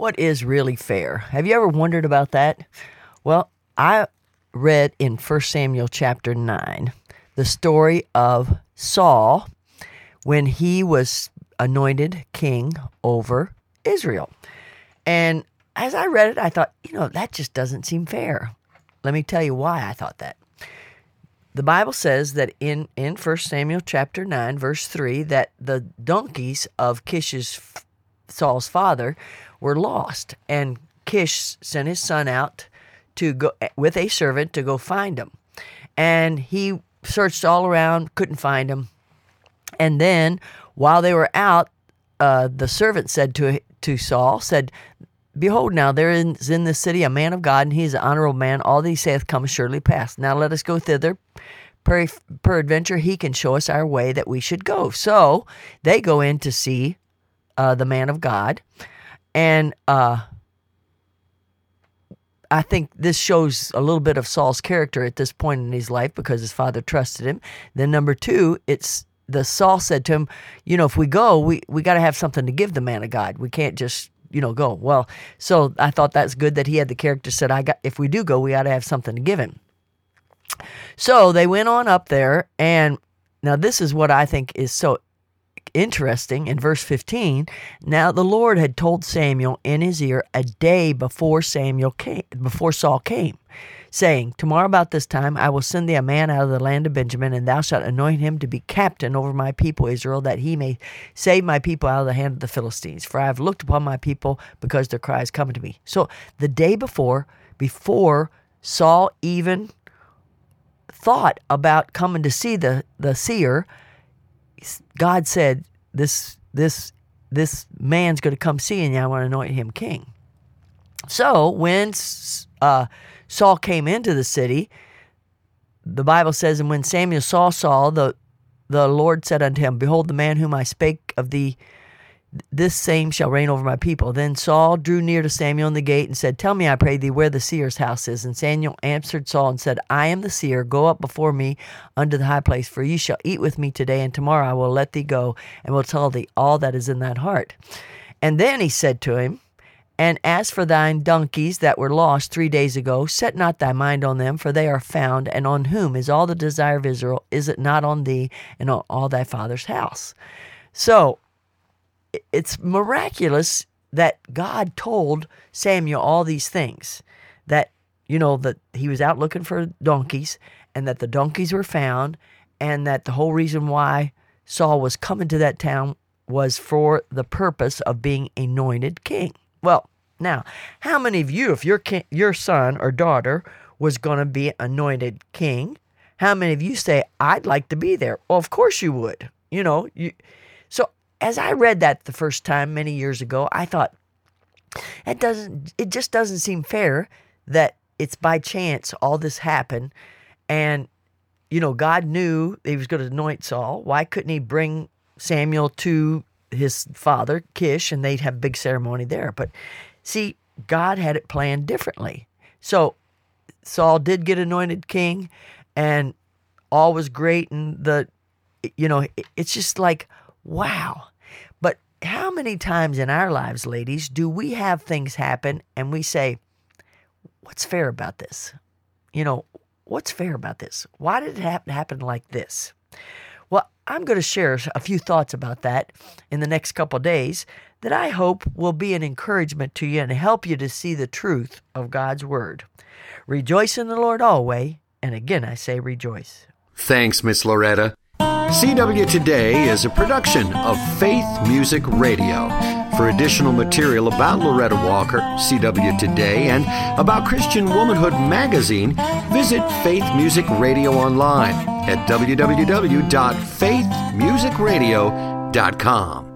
What is really fair? Have you ever wondered about that? Well, I read in 1 Samuel chapter 9 the story of Saul when he was anointed king over Israel. And as I read it, I thought, you know, that just doesn't seem fair. Let me tell you why I thought that. The Bible says that in, in 1 Samuel chapter 9, verse 3, that the donkeys of Kish's Saul's father were lost, and Kish sent his son out to go with a servant to go find them. And he searched all around, couldn't find them. And then, while they were out, uh, the servant said to to Saul, said, Behold, now there is in this city a man of God, and he is an honorable man. All that he saith come surely pass. Now let us go thither. Per, peradventure, he can show us our way that we should go. So they go in to see uh, the man of God. And uh, I think this shows a little bit of Saul's character at this point in his life because his father trusted him. Then number two, it's the Saul said to him, you know, if we go, we, we got to have something to give the man of God. We can't just, you know, go. Well, so I thought that's good that he had the character said, I got, if we do go, we got to have something to give him. So they went on up there and now this is what I think is so interesting. In verse 15 now the lord had told samuel in his ear a day before samuel came before saul came saying tomorrow about this time i will send thee a man out of the land of benjamin and thou shalt anoint him to be captain over my people israel that he may save my people out of the hand of the philistines. For i have looked upon my people because their cry is coming to me so the day before before saul even thought about coming to see the the seer God said, "This this this man's going to come see you, and I want to anoint him king." So when uh, Saul came into the city, the Bible says, "And when Samuel saw Saul, the the Lord said unto him, Behold, the man whom I spake of thee." This same shall reign over my people. Then Saul drew near to Samuel in the gate and said, Tell me, I pray thee, where the seer's house is. And Samuel answered Saul and said, I am the seer. Go up before me unto the high place, for ye shall eat with me today, and tomorrow I will let thee go, and will tell thee all that is in that heart. And then he said to him, And as for thine donkeys that were lost three days ago, set not thy mind on them, for they are found, and on whom is all the desire of Israel? Is it not on thee and on all thy father's house? So it's miraculous that God told Samuel all these things. That, you know, that he was out looking for donkeys and that the donkeys were found and that the whole reason why Saul was coming to that town was for the purpose of being anointed king. Well, now, how many of you, if your king, your son or daughter was going to be anointed king, how many of you say, "I'd like to be there"? Well, of course you would. You know, you as I read that the first time many years ago, I thought it doesn't it just doesn't seem fair that it's by chance all this happened and you know God knew he was going to anoint Saul. Why couldn't he bring Samuel to his father Kish and they'd have a big ceremony there? But see, God had it planned differently. So Saul did get anointed king and all was great and the you know it's just like wow But how many times in our lives, ladies, do we have things happen and we say, What's fair about this? You know, what's fair about this? Why did it happen, happen like this? Well, I'm going to share a few thoughts about that in the next couple days that I hope will be an encouragement to you and help you to see the truth of God's Word. Rejoice in the Lord always, and again I say rejoice. Thanks, Miss Loretta. CW Today is a production of Faith Music Radio. For additional material about Loretta Walker, CW Today, and about Christian Womanhood magazine, visit Faith Music Radio online at www.faithmusicradio.com.